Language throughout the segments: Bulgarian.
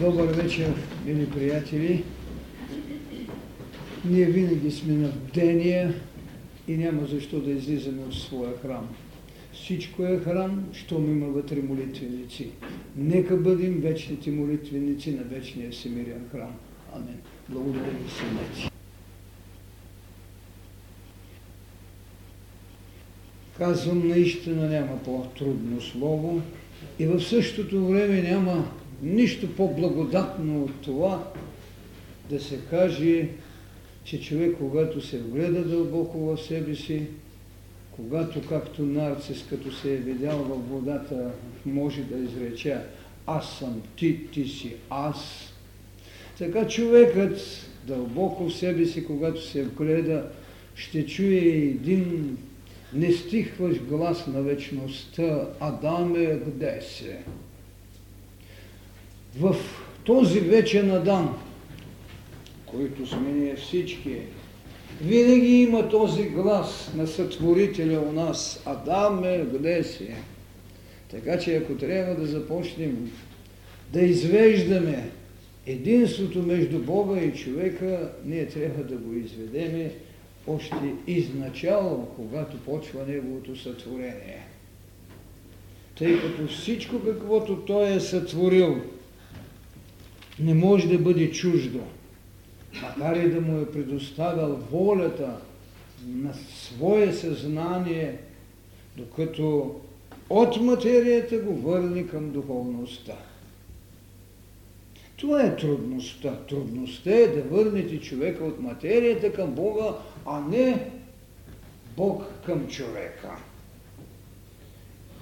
Добър вечер, мили приятели! Ние винаги сме на бдение и няма защо да излизаме от своя храм. Всичко е храм, щом има вътре молитвеници. Нека бъдем вечните молитвеници на вечния всемирен храм. Амин. Благодаря ви, синеци. Казвам, наистина няма по-трудно слово и в същото време няма нищо по-благодатно от това да се каже, че човек, когато се вгледа дълбоко в себе си, когато, както нарцис, като се е видял във водата, може да изрече аз съм ти, ти си аз. Така човекът дълбоко в себе си, когато се вгледа, ще чуе един нестихващ глас на вечността Адаме, къде се? В този вечен Адам, който сме ние всички, винаги има този глас на сътворителя у нас. Адаме, къде си? Така че ако трябва да започнем да извеждаме единството между Бога и човека, ние трябва да го изведеме още изначало, когато почва неговото сътворение. Тъй като всичко, каквото той е сътворил, не може да бъде чуждо. Макар и да му е предоставил волята на свое съзнание, докато от материята го върне към духовността. Това е трудността. Трудността е да върнете човека от материята към Бога, а не Бог към човека.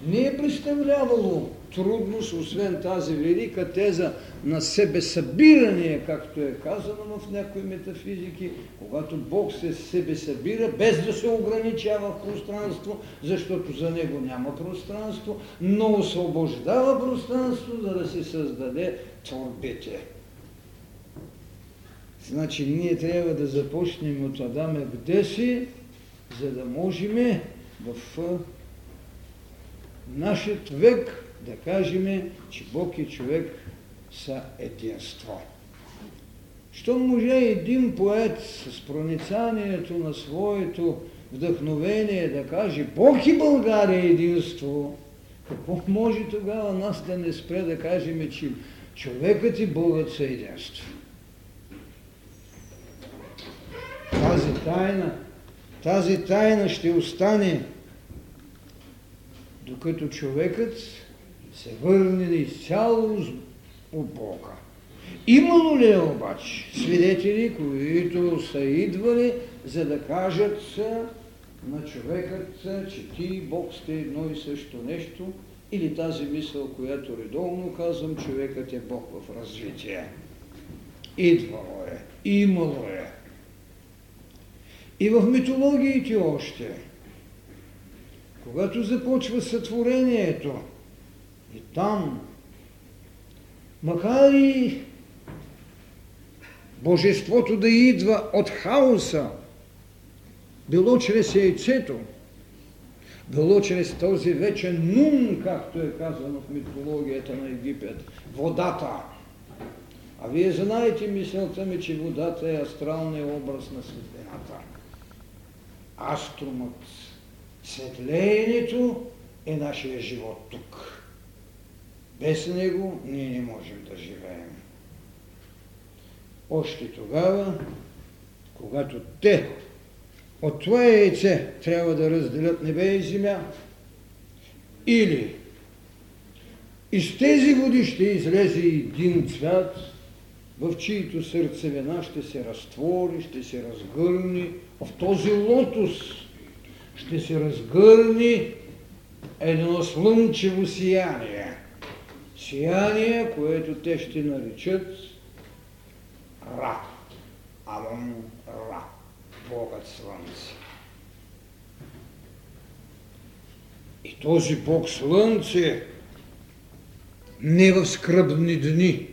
Не е представлявало трудност, освен тази велика теза на себесъбиране, както е казано в някои метафизики, когато Бог се себесъбира, без да се ограничава в пространство, защото за него няма пространство, но освобождава пространство, за да се създаде творбите. Значи ние трябва да започнем от Адаме къде си, за да можем в нашия век да кажем, че Бог и човек са единство. Що може един поет с проницанието на своето вдъхновение да каже Бог и България е единство, какво може тогава нас да не спре да кажем, че човекът и Богът са единство? Тази тайна, тази тайна ще остане докато човекът се върне изцяло от Бога. Имало ли е обаче свидетели, които са идвали, за да кажат на човекът, че ти и Бог сте едно и също нещо, или тази мисъл, която редовно казвам, човекът е Бог в развитие. Идвало е, имало е. И в митологиите още – когато започва сътворението и там, макар и Божеството да идва от хаоса, било чрез яйцето, било чрез този вече нум, както е казано в митологията на Египет, водата. А вие знаете мисълта ми, че водата е астралният образ на светлината. Аструмът Светлеенето е нашия живот тук. Без него ние не можем да живеем. Още тогава, когато те от това яйце трябва да разделят небе и земя, или из тези води ще излезе един цвят, в чието сърцевина ще се разтвори, ще се разгърни, в този лотос – ще се разгърни едно слънчево сияние. Сияние, което те ще наричат Ра. Амон Ра. Богът Слънце. И този Бог Слънце не в скръбни дни,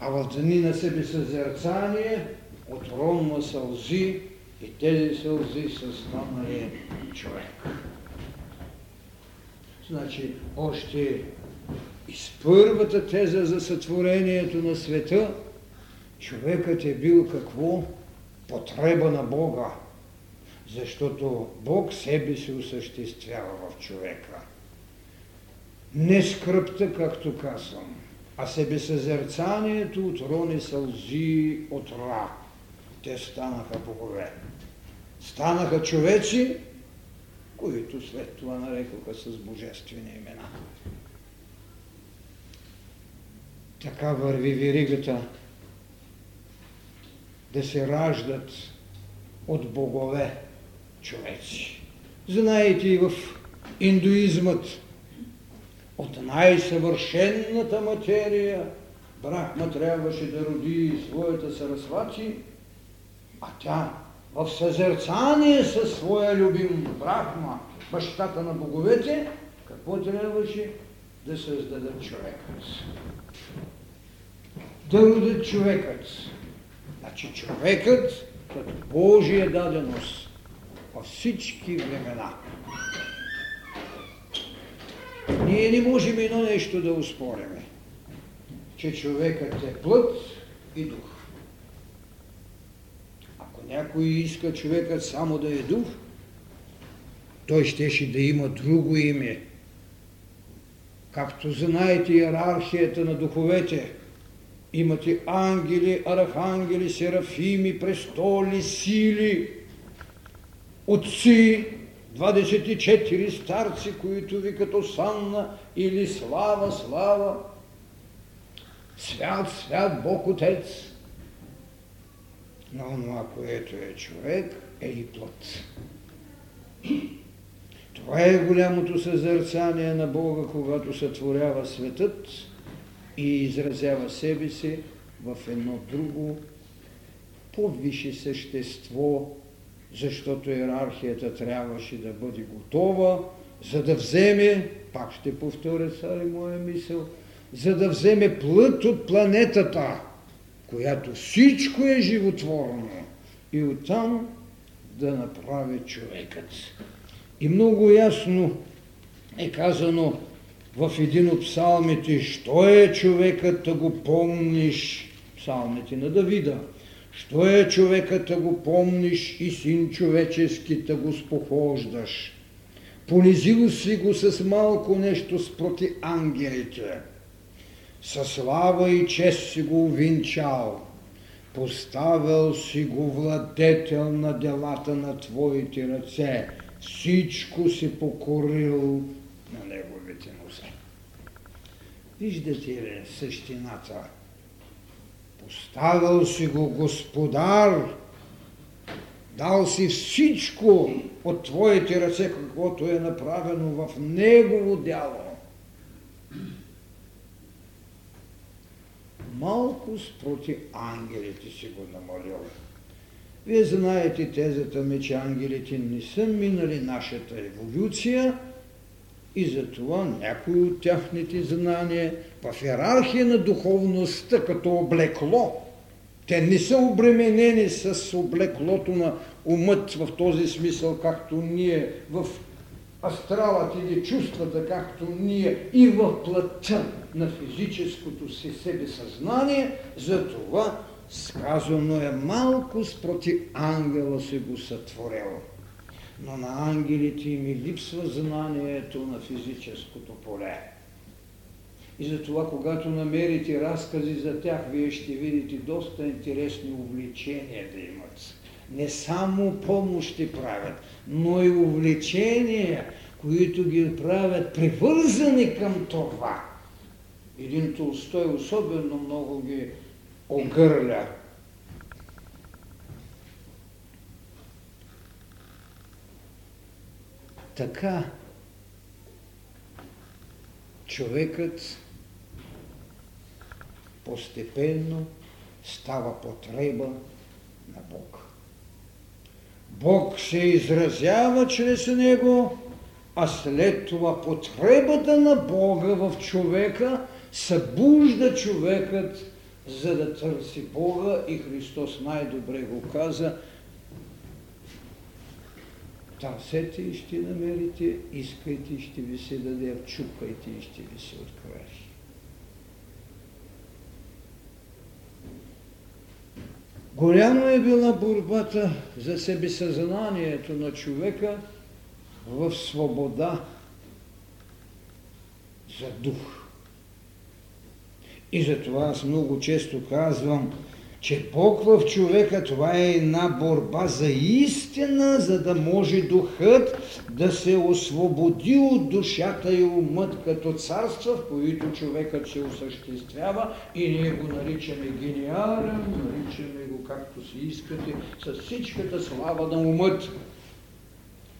а в дни на себе съзерцание, отронва сълзи, и тези сълзи са станали човек. Значи, още И с първата теза за сътворението на света, човекът е бил какво? Потреба на Бога. Защото Бог себе се осъществява в човека. Не скръпта, както казвам, а себесъзерцанието от рони сълзи от ра. Те станаха богове. Станаха човеци, които след това нарекоха с божествени имена. Така върви виригата да се раждат от богове човеци. Знаете и в индуизмът от най-съвършенната материя Брахма трябваше да роди своята Сарасвати, а тя в съзерцание със своя любим Брахма, бащата на боговете, какво трябваше? Да създадат човекът. Да родят човекът. Значи човекът като Божия даденост във всички времена. Ние не можем едно нещо да успориме, че човекът е плът и дух. Някой иска човекът само да е дух, той щеше да има друго име. Както знаете иерархията на духовете, имате ангели, архангели, серафими, престоли, сили, отци, 24 старци, които ви като Санна или Слава, Слава, свят, свят Бог Отец. Но това, което е човек, е и плът. Това е голямото съзърцание на Бога, когато сътворява светът и изразява себе си в едно друго, по-висше същество, защото иерархията трябваше да бъде готова, за да вземе, пак ще повторя цари моя мисъл, за да вземе плът от планетата, която всичко е животворно и оттам да направи човекът. И много ясно е казано в един от псалмите, що е човекът да го помниш, псалмите на Давида, що е човекът да го помниш и син човечески да го спохождаш. Понизил си го с малко нещо спроти ангелите. Със слава и чест си го увинчал. Поставил си го владетел на делата на твоите ръце. Всичко си покорил на неговите нозе. Виждате ли същината? Поставил си го господар, дал си всичко от твоите ръце, каквото е направено в негово дяло. Малко спроти ангелите си го намалил. Вие знаете тезата ми, че ангелите не са минали нашата еволюция и затова някои от тяхните знания в иерархия на духовността като облекло, те не са обременени с облеклото на умът в този смисъл, както ние в астралът или чувствата, както ние и в плътта на физическото си себе съзнание, затова сказано е малко спроти ангела си го сътворило. Но на ангелите им и липсва знанието на физическото поле. И затова, когато намерите разкази за тях, вие ще видите доста интересни увлечения да имат. Не само помощи правят, но и увлечения, които ги правят привързани към това. Един Толстой особено много ги огърля. Така човекът постепенно става потреба на Бог. Бог се изразява чрез него, а след това потребата на Бога в човека събужда човекът, за да търси Бога и Христос най-добре го каза. Търсете и ще намерите, искайте и ще ви се даде, чупкайте и ще ви се открие. Голяма е била борбата за себесъзнанието на човека в свобода за дух. И затова аз много често казвам, че Бог в човека това е една борба за истина, за да може духът да се освободи от душата и умът като царства, в които човекът се осъществява и ние го наричаме гениален, наричаме го както си искате, с всичката слава на умът.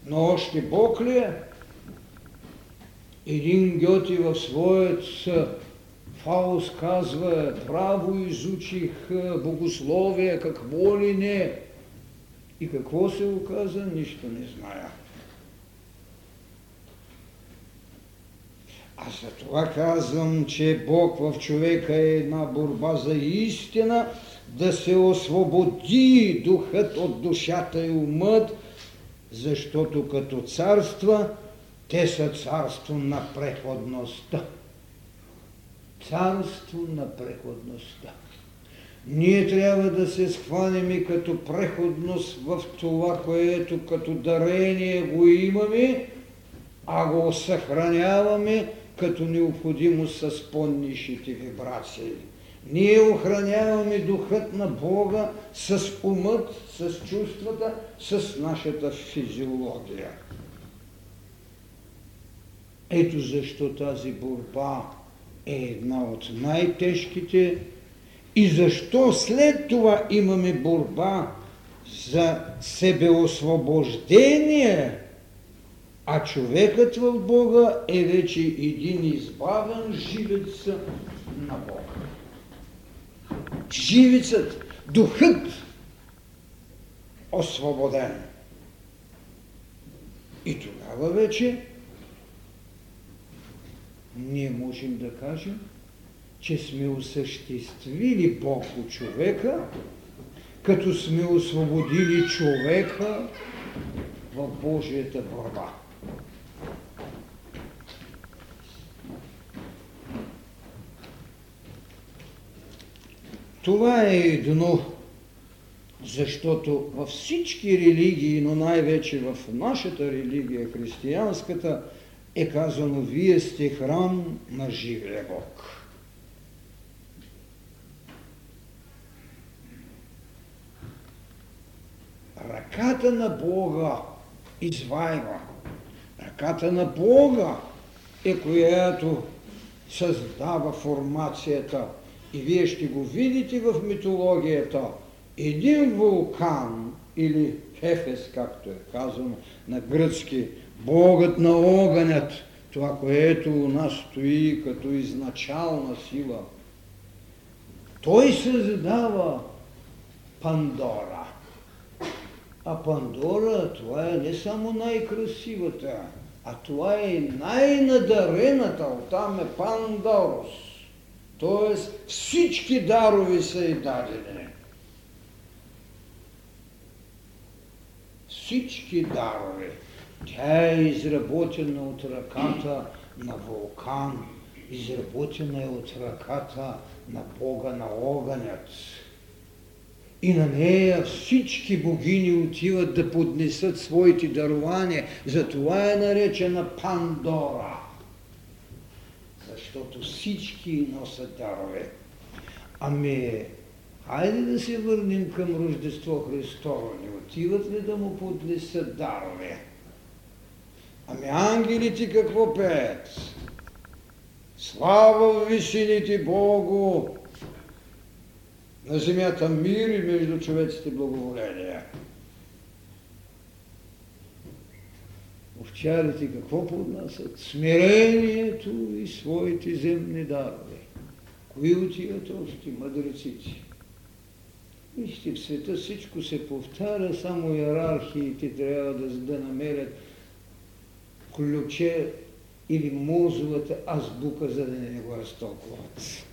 Но още Бог ли е? Един Гьоти в своят Фаус казва, право изучих богословие, какво ли не. И какво се оказа, нищо не зная. А за това казвам, че Бог в човека е една борба за истина, да се освободи духът от душата и умът, защото като царства, те са царство на преходността царство на преходността. Ние трябва да се схванем и като преходност в това, което като дарение го имаме, а го съхраняваме като необходимост с по-нишите вибрации. Ние охраняваме духът на Бога с умът, с чувствата, с нашата физиология. Ето защо тази борба е една от най-тежките и защо след това имаме борба за себеосвобождение, а човекът в Бога е вече един избавен живец на Бога. Живецът, духът освободен. И тогава вече ние можем да кажем, че сме осъществили Бог от човека, като сме освободили човека в Божията борба. Това е едно, защото във всички религии, но най-вече в нашата религия, християнската, е казано, вие сте храм на живия Бог. Ръката на Бога извайва. Ръката на Бога е която създава формацията. И вие ще го видите в митологията. Един вулкан или Хефес, както е казано на гръцки, Богът на огънят, това, което у нас стои като изначална сила, той създава Пандора. А Пандора, това е не само най-красивата, а това е най-надарената, оттам е Пандорос. Тоест всички дарови са и дадени. Всички дарови. Тя е изработена от ръката на вулкан, изработена е от ръката на Бога на огънят. И на нея всички богини отиват да поднесат своите дарования. Затова е наречена Пандора. Защото всички носят дарове. Ами, хайде да се върнем към Рождество Христово. Не отиват ли да му поднесат дарове? Ами ангелите какво пеят? Слава в висините Богу! На земята мир и между човеците благоволение. Овчарите какво поднасят? Смирението и своите земни дарове. Кои отиват още? Мъдреците. Вижте, в света всичко се повтаря, само иерархиите трябва да, да намерят ключе или мозовата азбука, за да не го разтолкуват.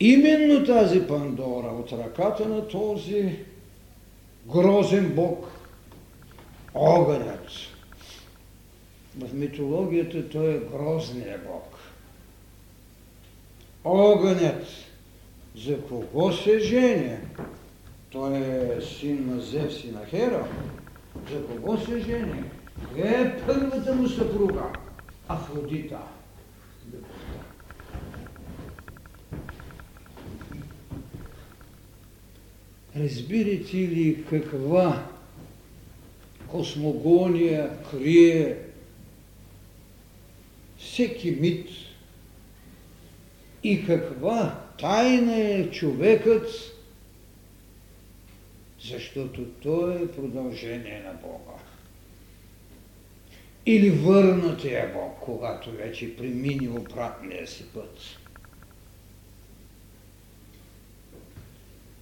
Именно тази Пандора от ръката на този грозен бог, огънят. В митологията той е грозният бог. Огънят. За кого се женя? Той е син на Зевс и на Хера. За кого се жени? Коя е първата му съпруга? Афродита. Разбирате ли каква космогония крие всеки мит и каква тайна е човекът, защото той е продължение на Бога. Или върнатия Бог, когато вече премини обратния си път.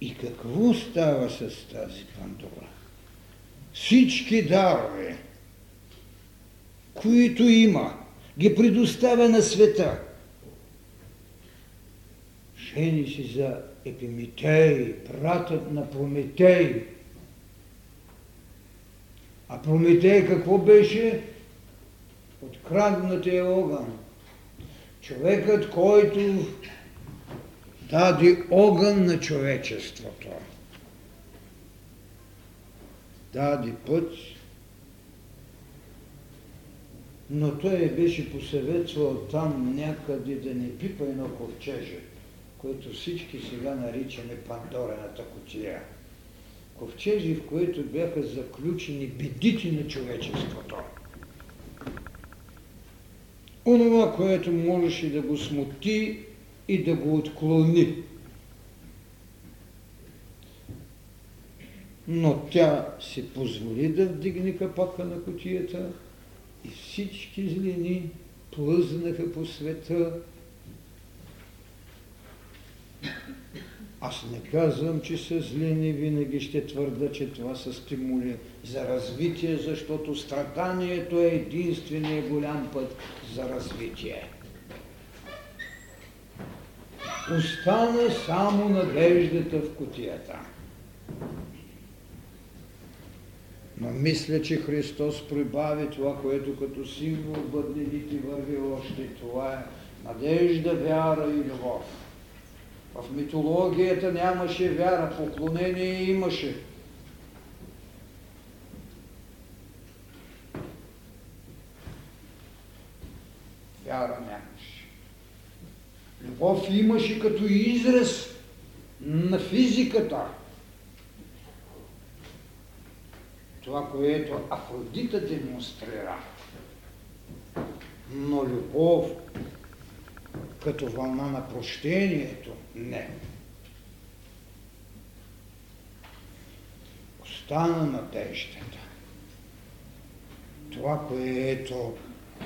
И какво става с тази Пандора? Всички дарове, които има, ги предоставя на света. Жени си за Епиметей, братът на Прометей. А Прометей какво беше? Откраднатия огън. Човекът, който даде огън на човечеството. Даде път, но той беше посъветвал там някъде да не пипа едно ковчеже което всички сега наричаме Пандорената котия. Ковчежи, в които бяха заключени бедите на човечеството. Онова, което можеше да го смути и да го отклони. Но тя си позволи да вдигне капака на котията и всички злини плъзнаха по света аз не казвам, че са зли, не винаги ще твърда, че това са стимули за развитие, защото страданието е единствения голям път за развитие. Остана само надеждата в кутията. Но мисля, че Христос прибави това, което като символ бъднелите върви още. Това е надежда, вяра и любов. В митологията нямаше вяра, поклонение имаше. Вяра нямаше. Любов имаше като израз на физиката. Това, което Афродита демонстрира. Но любов като вълна на прощението. Не. Остана надеждата. Това, което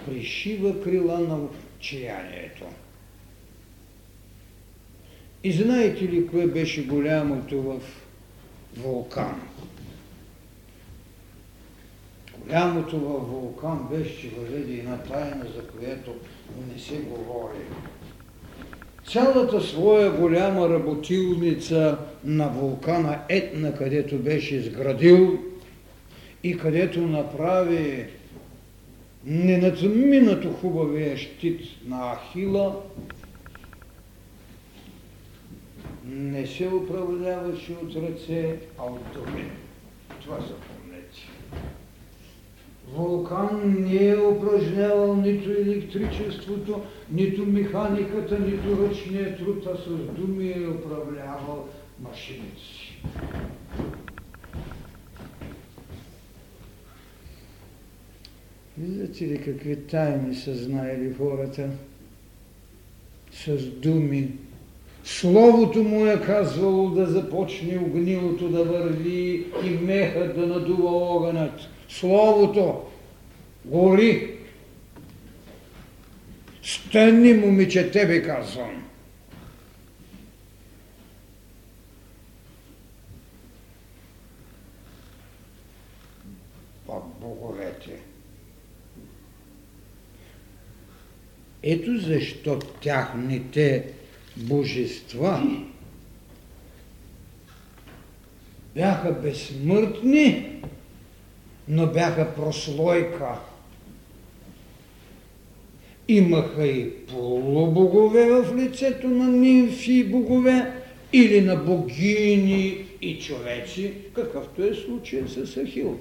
пришива крила на отчаянието. И знаете ли кое беше голямото в вулкан? Голямото във вулкан беше, че въведе една тайна, за която не се говори цялата своя голяма работилница на вулкана Етна, където беше изградил и където направи ненадминато хубавия щит на Ахила, не се управляваше от ръце, а от думи. Това запомнете. Вулкан не е упражнявал нито електричеството, нито механиката, нито ръчния труд, а с думи е управлявал машините си. Виждате ли какви тайни са знаели хората? С думи. Словото му е казвало да започне огнилото да върви и мехът да надува огънът. Словото гори. Стани, момиче, тебе казвам. Пак боговете. Ето защо тяхните божества бяха безсмъртни но бяха прослойка. Имаха и полубогове в лицето на нимфи и богове, или на богини и човеци, какъвто е случай с Ахил.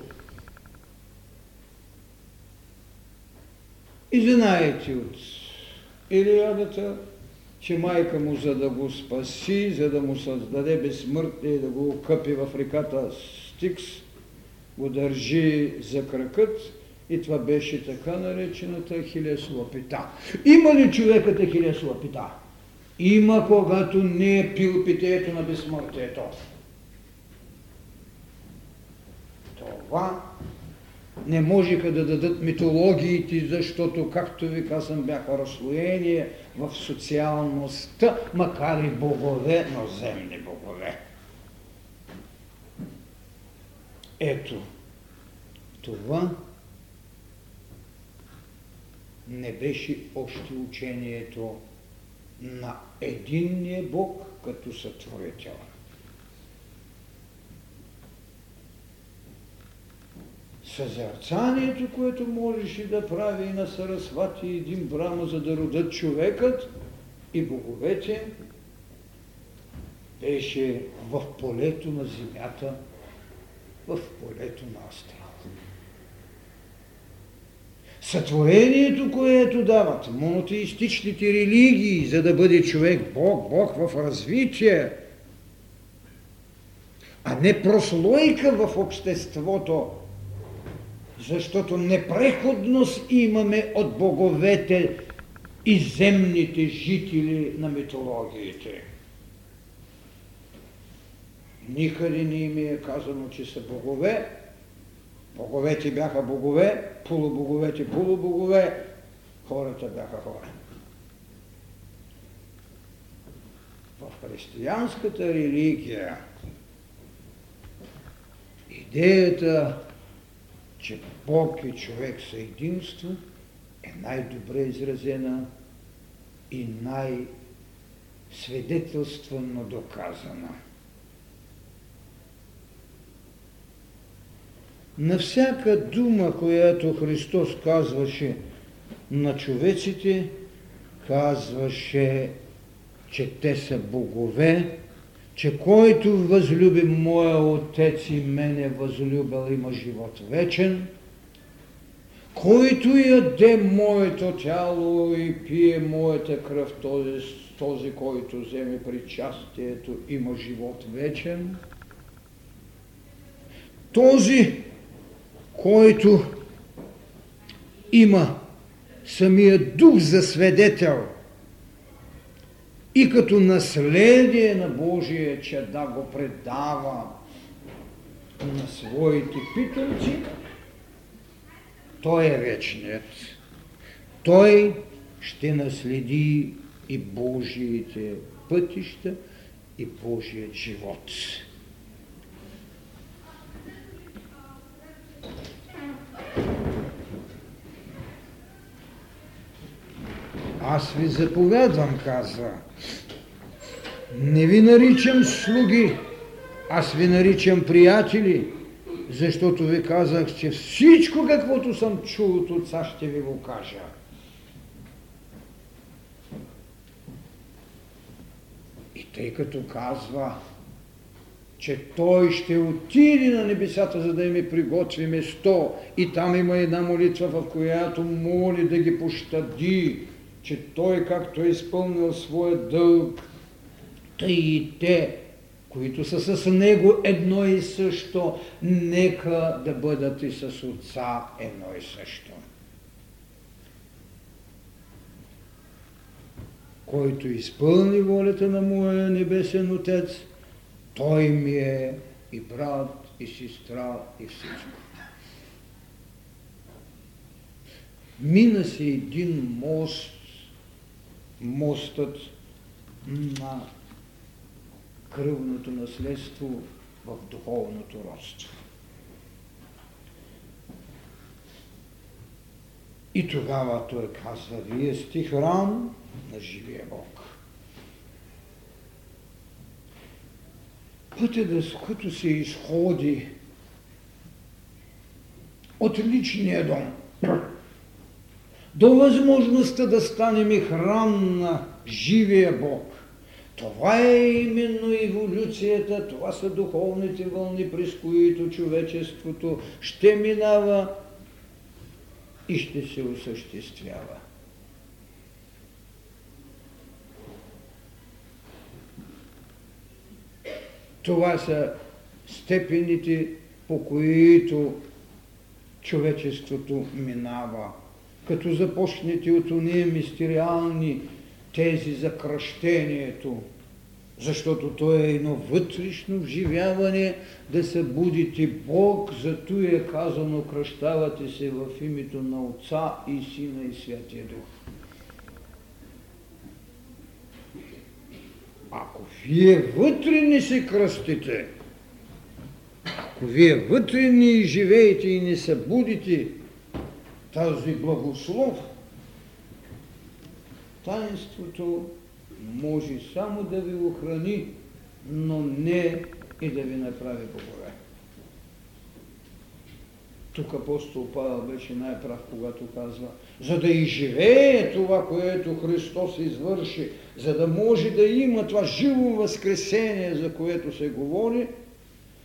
И знаете от Илиадата, че майка му, за да го спаси, за да му създаде безсмъртие, да го къпи в реката Стикс, го държи за кракът и това беше така наречената хилесова пита. Има ли човекът е хилесова пита? Има, когато не е пил питието на безсмъртието. Това не можеха да дадат митологиите, защото, както ви казвам, бяха разслоение в социалността, макар и богове, но земни богове. Ето, това не беше още учението на единния Бог като сътворител. Съзерцанието, което можеше да прави и на Сарасвати и един Брама, за да родят човекът и боговете, беше в полето на земята, в полето на астралата. Сътворението, което дават монотеистичните религии, за да бъде човек Бог, Бог в развитие, а не прослойка в обществото, защото непреходност имаме от боговете и земните жители на митологиите. Никъде не им е казано, че са богове. Боговете бяха богове, полубоговете полубогове, хората бяха хора. В християнската религия идеята че Бог и човек са единство, е най-добре изразена и най-свидетелствено доказана. На всяка дума, която Христос казваше на човеците, казваше, че те са богове, че който възлюби моя Отец и мене възлюбил има живот вечен, който яде моето тяло и пие моята кръв, този, този който вземе причастието, има живот вечен. Този, който има самия дух за свидетел – и като наследие на Божие да го предава на своите питомци, той е вечният. Той ще наследи и Божиите пътища и Божият живот. Аз ви заповядвам, казва, не ви наричам слуги, аз ви наричам приятели, защото ви казах, че всичко каквото съм чул от отца ще ви го кажа. И тъй като казва, че той ще отиде на небесата, за да им приготви место. И там има една молитва, в която моли да ги пощади, че той, както е изпълнил своя дълг, тъй и те, които са с него едно и също, нека да бъдат и с Отца едно и също. Който изпълни волята на моя небесен Отец, той ми е и брат, и сестра, и всичко. Мина си един мост, мостът на кръвното наследство в духовното родство. И тогава той казва, вие сте храм на живия Бог. Пътя, да, като се изходи от личния дом до възможността да станем храм на живия Бог. Това е именно еволюцията, това са духовните вълни, през които човечеството ще минава и ще се осъществява. Това са степените, по които човечеството минава. Като започнете от уния мистериални тези за кръщението, защото то е едно вътрешно вживяване да събудите Бог, зато е казано кръщавате се в името на Отца и Сина и Святия Дух. Ако вие вътре не се кръстите, ако вие вътре не живеете и не събудите тази благослов, таинството може само да ви охрани, но не и да ви направи богове. Тук апостол Павел беше най-прав, когато казва, за да изживее това, което Христос извърши, за да може да има това живо възкресение, за което се говори,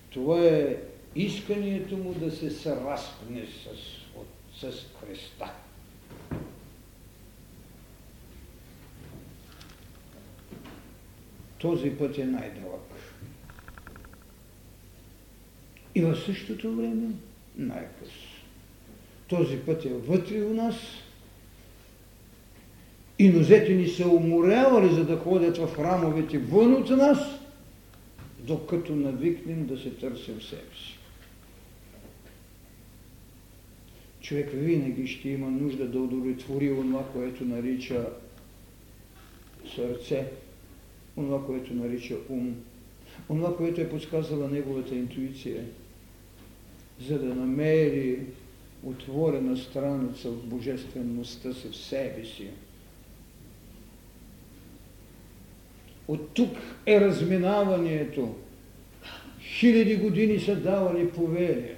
това е исканието му да се съразпне с, с Христа. Този път е най-дълъг. И в същото време най-къс. Този път е вътре у нас. И нозете ни са уморявали, за да ходят в храмовете вън от нас, докато навикнем да се търсим себе си. Човек винаги ще има нужда да удовлетвори това, което нарича сърце, това, което нарича ум, това, което е подсказала неговата интуиция, за да намери отворена страница в божествеността си в себе си. От тук е разминаването. Хиляди години са давали повели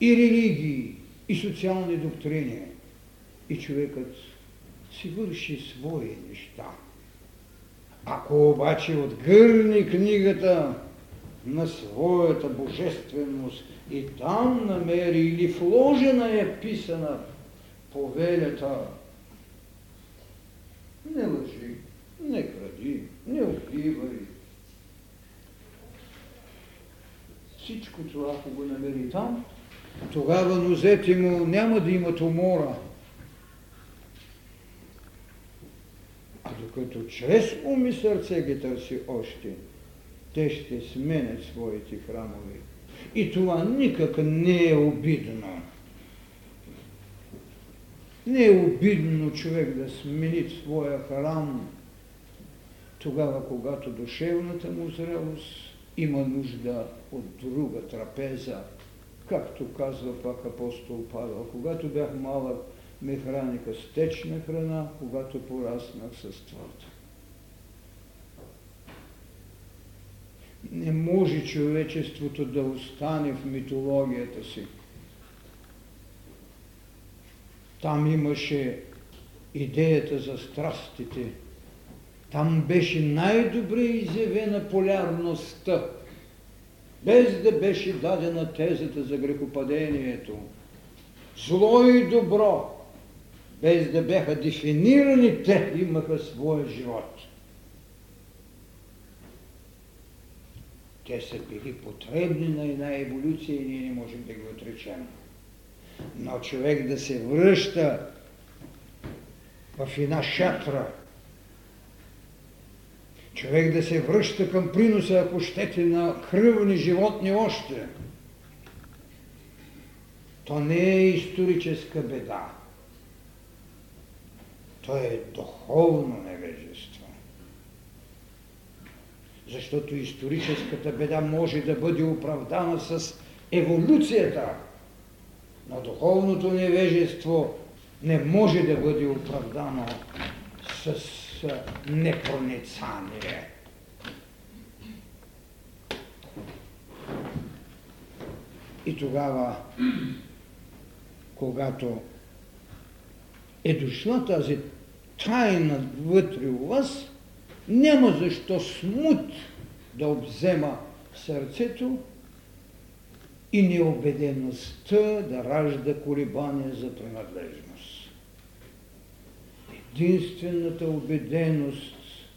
и религии, и социални доктрини. И човекът си върши свои неща. Ако обаче отгърне книгата на своята божественост и там намери или вложена е писана повелята не лъжи, не кради, не убивай. Всичко това, ако го намери там, тогава нозете му няма да имат умора. А докато чрез ум и сърце ги търси още, те ще сменят своите храмове. И това никак не е обидно. Не е обидно човек да смени своя храм тогава, когато душевната му зрелост има нужда от друга трапеза, както казва пак апостол Павел, когато бях малък, ме храника с течна храна, когато пораснах с твърда. Не може човечеството да остане в митологията си. Там имаше идеята за страстите. Там беше най-добре изявена полярността без да беше дадена тезата за грехопадението. Зло и добро, без да бяха дефинирани, те имаха своя живот. Те са били потребни на една еволюция и ние не можем да ги отречем. Но човек да се връща в една шатра, човек да се връща към приноса, ако щете, на кръвни животни още. То не е историческа беда. То е духовно невежество. Защото историческата беда може да бъде оправдана с еволюцията, но духовното невежество не може да бъде оправдано с непроницание. И тогава когато е дошла тази тайна вътре у вас, няма защо смут да обзема сърцето и необедеността да ражда колебания за принадлежност. Единствената убеденост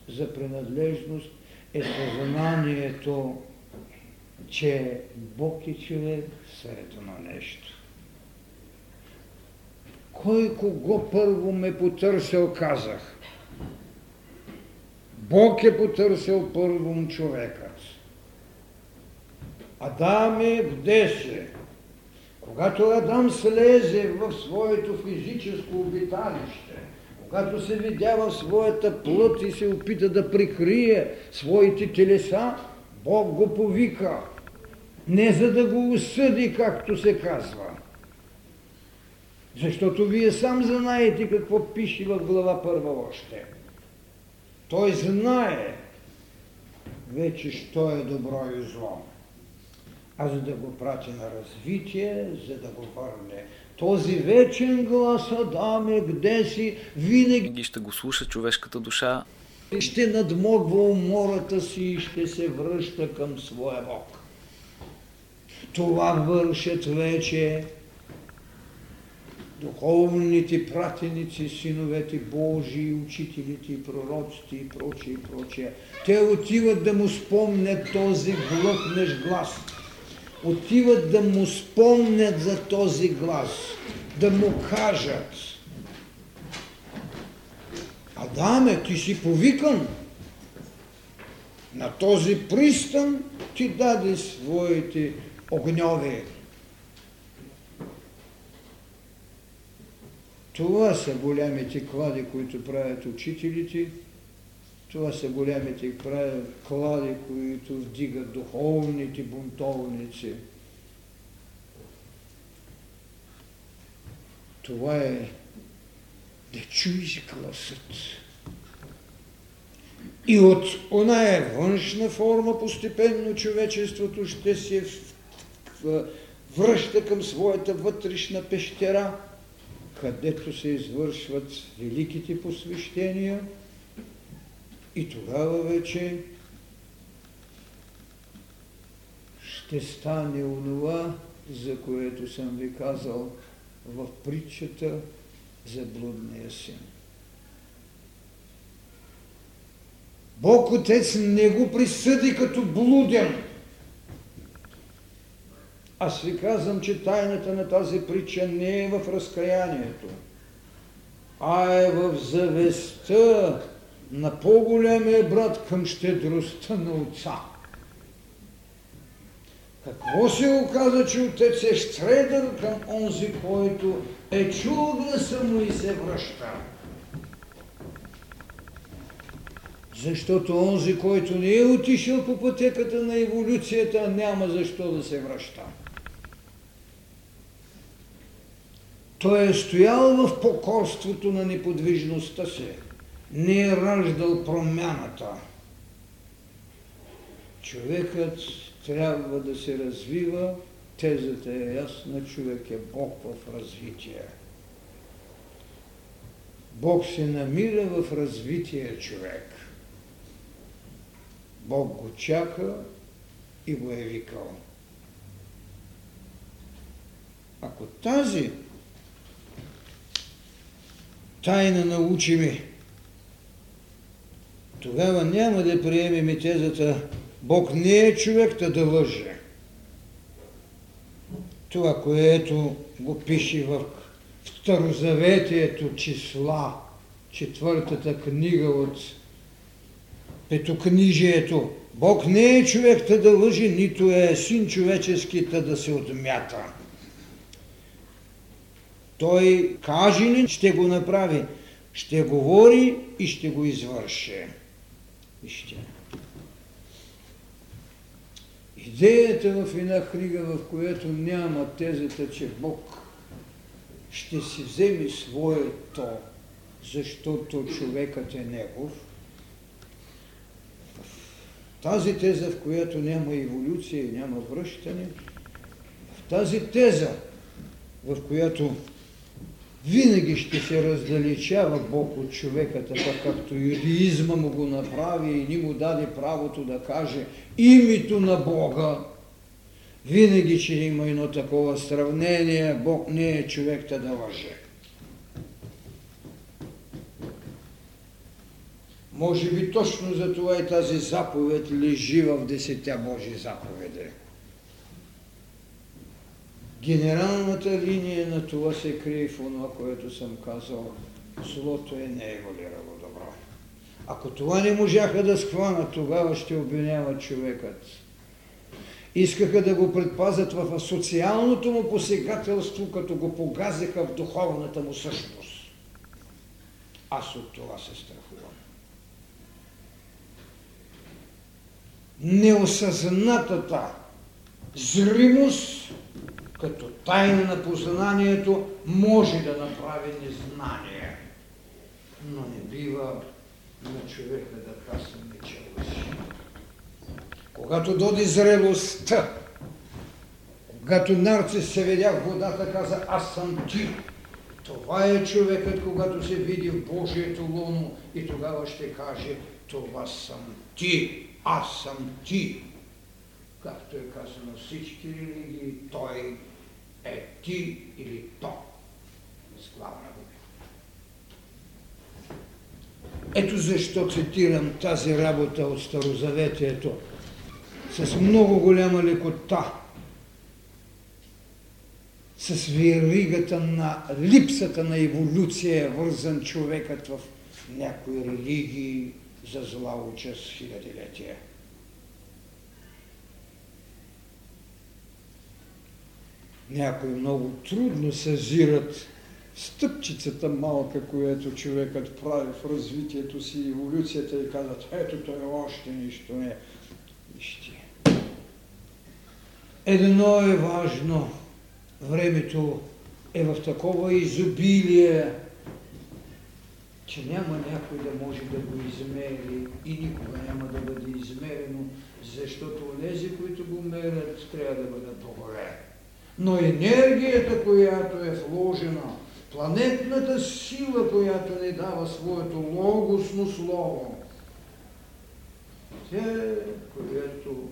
за принадлежност е съзнанието, че Бог е човек сред на нещо. Кой кого първо ме потърсил, казах. Бог е потърсил първо човекът. Адам е в десе. Когато Адам слезе в своето физическо обиталище, когато се видя в своята плът и се опита да прикрие своите телеса, Бог го повика. Не за да го осъди, както се казва. Защото вие сам знаете какво пише в глава първа още. Той знае вече, що е добро и зло. А за да го прати на развитие, за да го върне. Този вечен глас, Адаме, къде си, винаги ще го слуша човешката душа. Ще надмогва умората си и ще се връща към своя Бог. Това вършат вече духовните пратеници, синовете Божии, учителите, пророците и прочие, и прочие. Те отиват да му спомнят този глътнеш глас. Отиват да му спомнят за този глас, да му кажат. Адаме, ти си повикан. На този пристан ти даде своите огньови Това са големите клади, които правят учителите. Това са големите клади, които вдигат духовните бунтовници. Това е да чуеш гласът. И от оная външна форма постепенно човечеството ще се връща към своята вътрешна пещера – където се извършват великите посвещения и тогава вече ще стане онова, за което съм ви казал в притчата за блудния син. Бог Отец не го присъди като блуден, аз ви казвам, че тайната на тази притча не е в разкаянието, а е в завестта на по-големия брат към щедростта на отца. Какво се оказа, че отец е щедър към онзи, който е чул гласа му и се връща? Защото онзи, който не е отишъл по пътеката на еволюцията, няма защо да се връща. Той е стоял в покорството на неподвижността си, не е раждал промяната. Човекът трябва да се развива, тезата е ясна, човек е Бог в развитие. Бог се намира в развитие човек. Бог го чака и го е викал. Ако тази тайна научиме, тогава няма да приемем тезата Бог не е човек да лъже. Това, което го пише в Второзаветието числа, четвъртата книга от петокнижието. Бог не е човек да лъжи, нито е син човечески да се отмята. Той каже ли, ще го направи. Ще говори и ще го извърши. Вижте. Идеята в една книга, в която няма тезата, че Бог ще си вземе своето, защото човекът е негов, тази теза, в която няма еволюция и няма връщане, в тази теза в която винаги ще се раздалечава Бог от човека, така както юдеизма му го направи и ни му даде правото да каже името на Бога, винаги ще има едно такова сравнение, Бог не е човек да лъже. Може би точно за това и тази заповед лежи в десетя Божи заповеди. Генералната линия на това се крие в това, което съм казал. Злото е не еволирало добро. Ако това не можаха да схванат, тогава ще обвиняват човекът. Искаха да го предпазят в социалното му посегателство, като го погазиха в духовната му същност. Аз от това се страхувам. Неосъзнатата зримост като тайна на познанието може да направи незнание, но не бива на човека да касаме, че. Когато доди зрелостта, когато нарцис се видя в водата, каза, аз съм ти. Това е човекът, когато се види в Божието луно и тогава ще каже, това съм ти, аз съм ти. Както е казано всички религии, той е ти или то. С главна Ето защо цитирам тази работа от Старозаветието с много голяма лекота, с виригата на липсата на еволюция е вързан човекът в някои религии за зла участ хилядилетия. Някои много трудно съзират стъпчицата малка, която човекът прави в развитието си, еволюцията и казват, ето той още нищо не. Вижте. Едно е важно. Времето е в такова изобилие, че няма някой да може да го измери и никога няма да бъде измерено, защото тези, които го мерят, трябва да бъдат богове но енергията, която е вложена, планетната сила, която ни дава своето логосно слово, тя е, която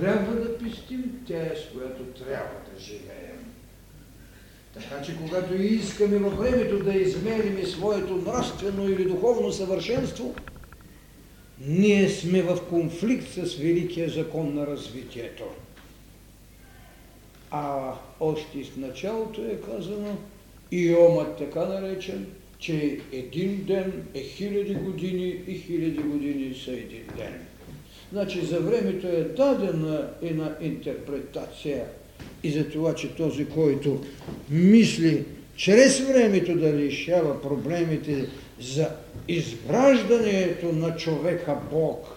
трябва да пестим, тя е с която трябва да живеем. Така че когато искаме във времето да измерим своето нравствено или духовно съвършенство, ние сме в конфликт с великия закон на развитието. А още в началото е казано и омът така наречен, че един ден е хиляди години и хиляди години са един ден. Значи за времето е дадена една интерпретация и за това, че този, който мисли чрез времето да решава проблемите за изграждането на човека Бог,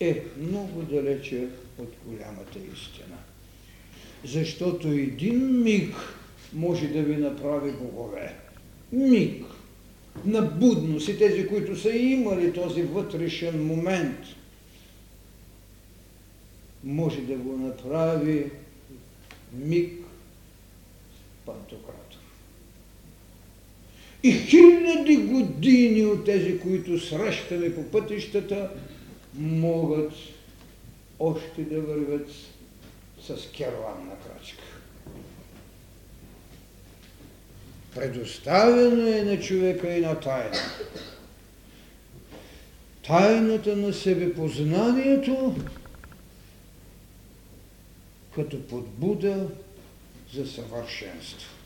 е много далече от голямата истина защото един миг може да ви направи богове. Миг на будност и тези, които са имали този вътрешен момент, може да го направи миг Пантократор. И хиляди години от тези, които срещаме по пътищата, могат още да вървят с керванна крачка. Предоставено е на човека и на тайна. Тайната на себепознанието като подбуда за съвършенство.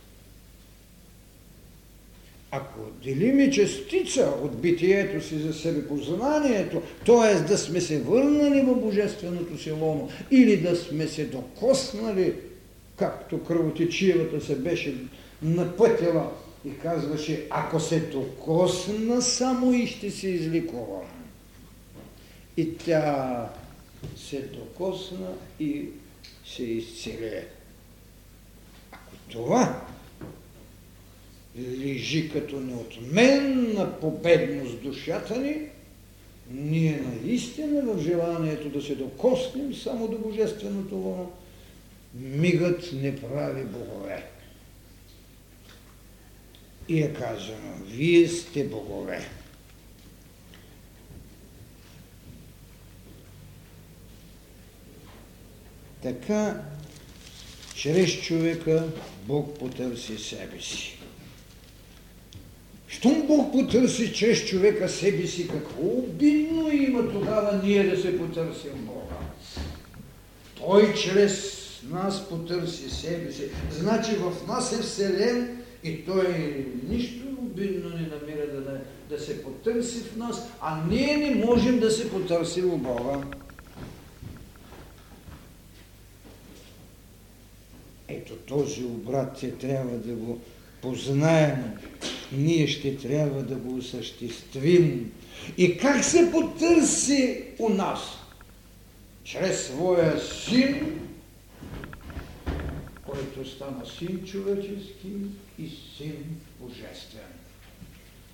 Ако отделиме частица от битието си за себепознанието, т.е. да сме се върнали в Божественото си лоно или да сме се докоснали, както кръвотечивата се беше напътила и казваше, ако се докосна само и ще се изликувам. И тя се докосна и се изцеле. Ако това лежи като неотменна победност душата ни, ние наистина в желанието да се докоснем само до Божественото лоно, мигът не прави богове. И е казано, вие сте богове. Така, чрез човека Бог потърси себе си. Щом Бог потърси чрез човека себе си, какво обидно има тогава ние да се потърсим Бога? Той чрез нас потърси себе си. Значи в нас е вселен и той нищо обидно не намира да, да се потърси в нас, а ние не можем да се потърсим у Бога. Ето този обрат те трябва да го познаем. Ние ще трябва да го осъществим. И как се потърси у нас? Чрез своя син, който стана син човечески и син божествен.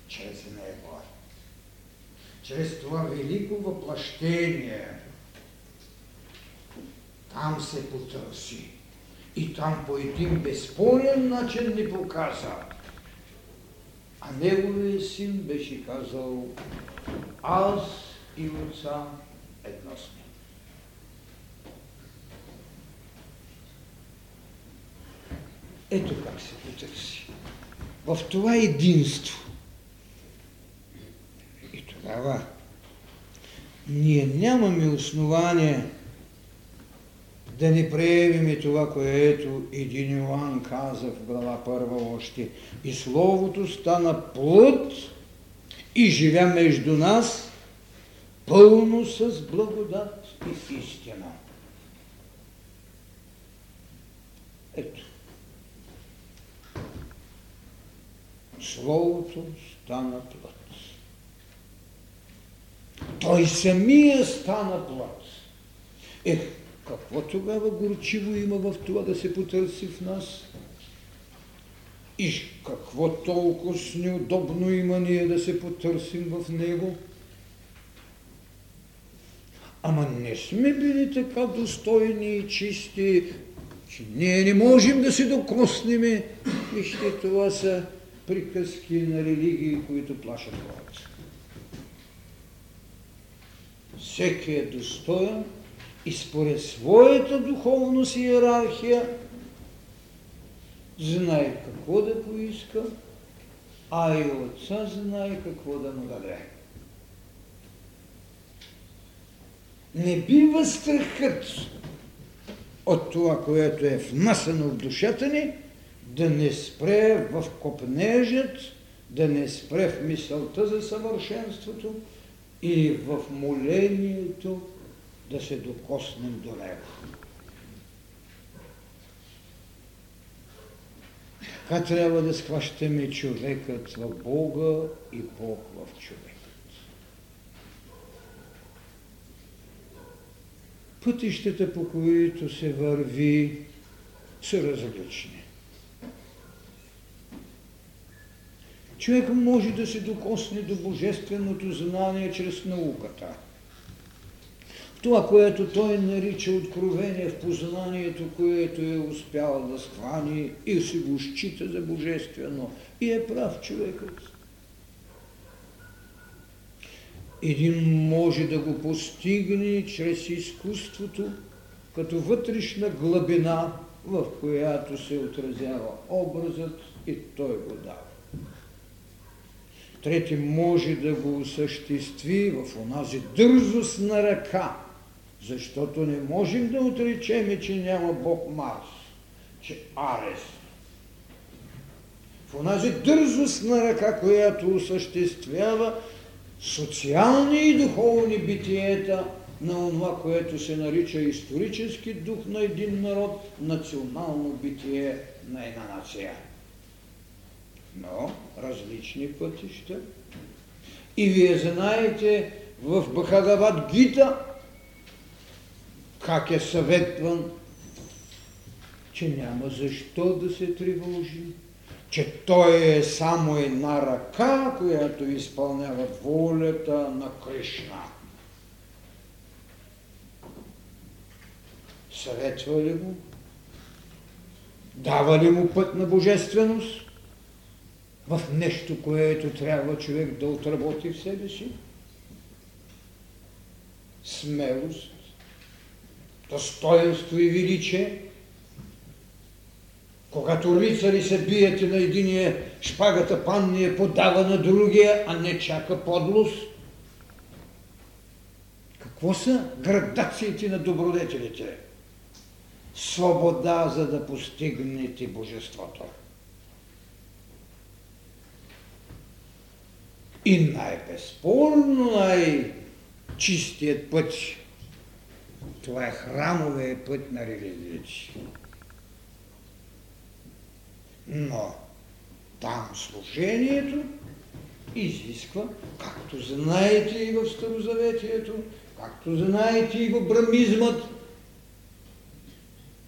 Чрез него. Чрез това велико въплъщение. Там се потърси. И там по един безспорен начин ни показа. А неговият син беше казал, аз и отца едно сме. Ето как се потърси. В това единство. И тогава ние нямаме основание да не приемеме това, което един Иоанн каза в глава първа още. И Словото стана плът и живя между нас пълно с благодат и с истина. Ето. Словото стана плът. Той самия стана плът. Ех, какво тогава горчиво има в това да се потърси в нас? И какво толкова с неудобно има ние да се потърсим в него? Ама не сме били така достойни и чисти, че ние не можем да се докоснеме. Вижте, това са приказки на религии, които плашат хората. Всеки е достоен и според своята духовност и иерархия знае какво да поиска, а и отца знае какво да му даде. Не бива страхът от това, което е внасено в душата ни, да не спре в копнежът, да не спре в мисълта за съвършенството и в молението да се докоснем до него. Така трябва да схващаме човекът в Бога и Бог в човекът. Пътищата, по които се върви, са различни. Човек може да се докосне до божественото знание чрез науката – това, което той нарича откровение в познанието, което е успял да схвани и си го счита за божествено. И е прав човекът. Един може да го постигне чрез изкуството, като вътрешна глъбина, в която се отразява образът и той го дава. Трети може да го осъществи в онази дързост на ръка, защото не можем да отречеме, че няма Бог Марс, че Арес. В онази дързост на ръка, която осъществява социални и духовни битиета на това, което се нарича исторически дух на един народ, национално битие на една нация. Но различни пътища. И вие знаете, в Бахагават Гита как е съветван, че няма защо да се тревожи, че той е само една ръка, която изпълнява волята на Кришна. Съветва ли го? Дава ли му път на божественост? В нещо, което трябва човек да отработи в себе си? Смелост, достоинство и величие. Когато рицари се бият и на единия шпагата панния подава на другия, а не чака подлост. Какво са градациите на добродетелите? Свобода, за да постигнете божеството. И най-безспорно най-чистият път, това е храмовия път на религията. Но там служението изисква, както знаете и в Старозаветието, както знаете и в брамизмът,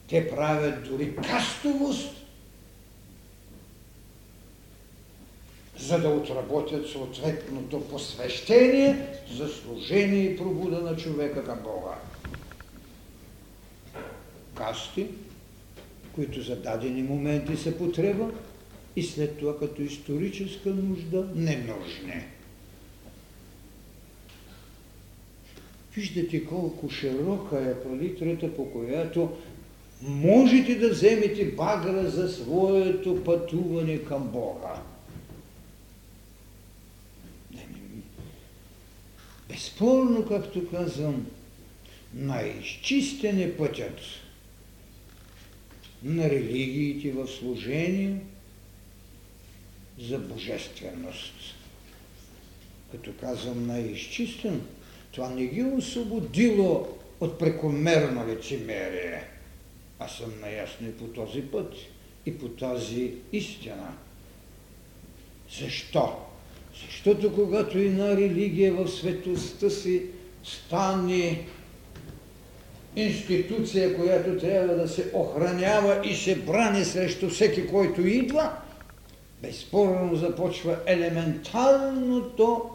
те правят дори кастовост, за да отработят съответното посвещение за служение и пробуда на човека към Бога. Касти, които за дадени моменти са потреба и след това като историческа нужда ненужни. Виждате колко широка е палитрата, по която можете да вземете багра за своето пътуване към Бога. Безспорно, както казвам, най-изчистен е пътят на религиите в служение за божественост. Като казвам най-изчистен, това не ги освободило от прекомерно лицемерие. Аз съм наясно и по този път, и по тази истина. Защо? Защото когато една религия в светостта си стане институция, която трябва да се охранява и се брани срещу всеки, който идва, безспорно започва елементарното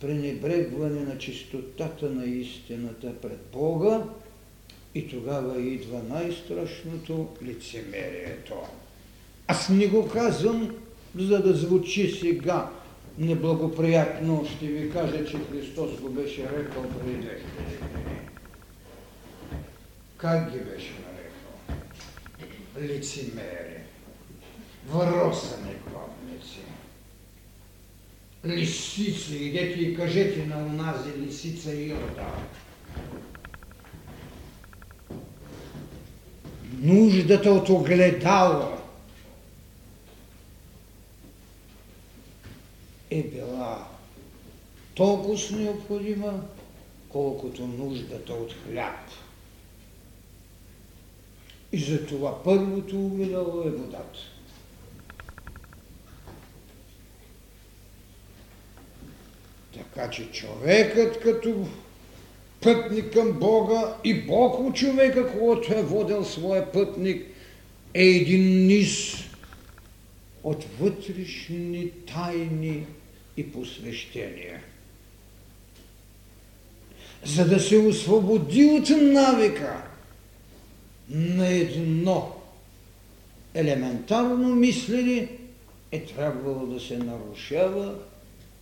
пренебрегване на чистотата на истината пред Бога и тогава идва най-страшното лицемерието. Аз не го казвам, за да звучи сега неблагоприятно, ще ви кажа, че Христос го беше рекал преди 2000 години. Как ги беше нарекал? Лицемери, въросани главници, лисици, идете и кажете на унази лисица Ирода. Нуждата от огледало е била толкова необходима, колкото нуждата от хляб. И затова първото огледало е водата. Така че човекът като пътник към Бога и Бог от човека, който е водил своя пътник, е един низ от вътрешни тайни и посвещения. За да се освободи от навика на едно елементарно мислене, е трябвало да се нарушава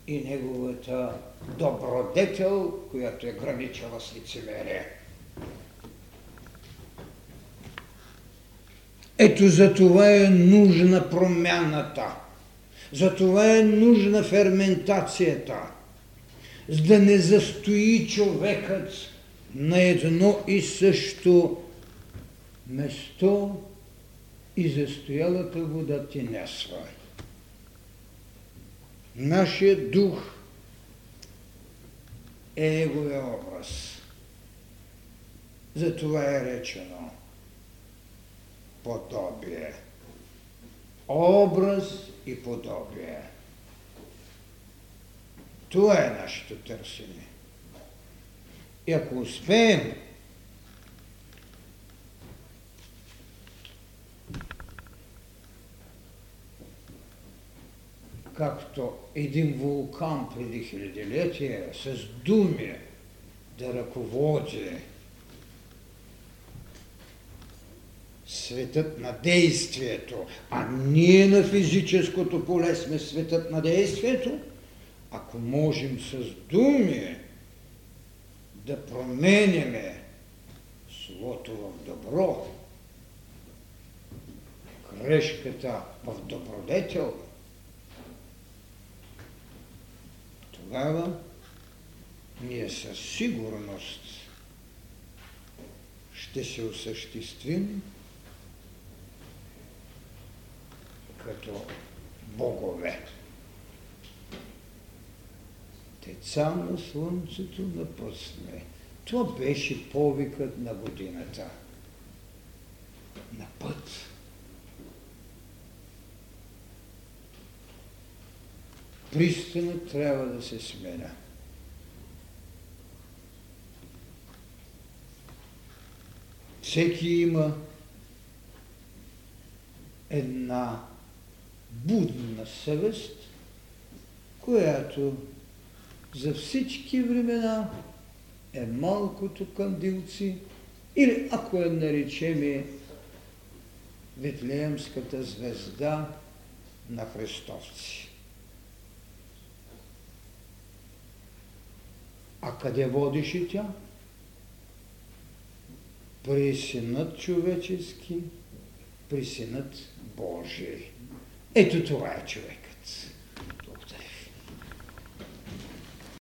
и неговата добродетел, която е граничала с лицемерие. Ето за това е нужна промяната. За това е нужна ферментацията. За да не застои човекът на едно и също место и застоялата вода ти несва. Нашия дух е неговия образ. За това е речено подобие. Образ и подобие. Това е нашето търсене. И ако успеем както един вулкан преди хилядилетие с думи да ръководи светът на действието, а ние на физическото поле сме светът на действието, ако можем с думи да променяме злото в добро, грешката в добродетел, тогава ние със сигурност ще се осъществим като богове. Деца на слънцето напъсне. Това беше повикът на годината. На път. Пристанът трябва да се сменя. Всеки има една будна съвест, която за всички времена е малкото кандилци или ако я наречеме Ветлеемската звезда на христовци. А къде водише тя? При синът човечески, при синът Божий. Ето това е човекът.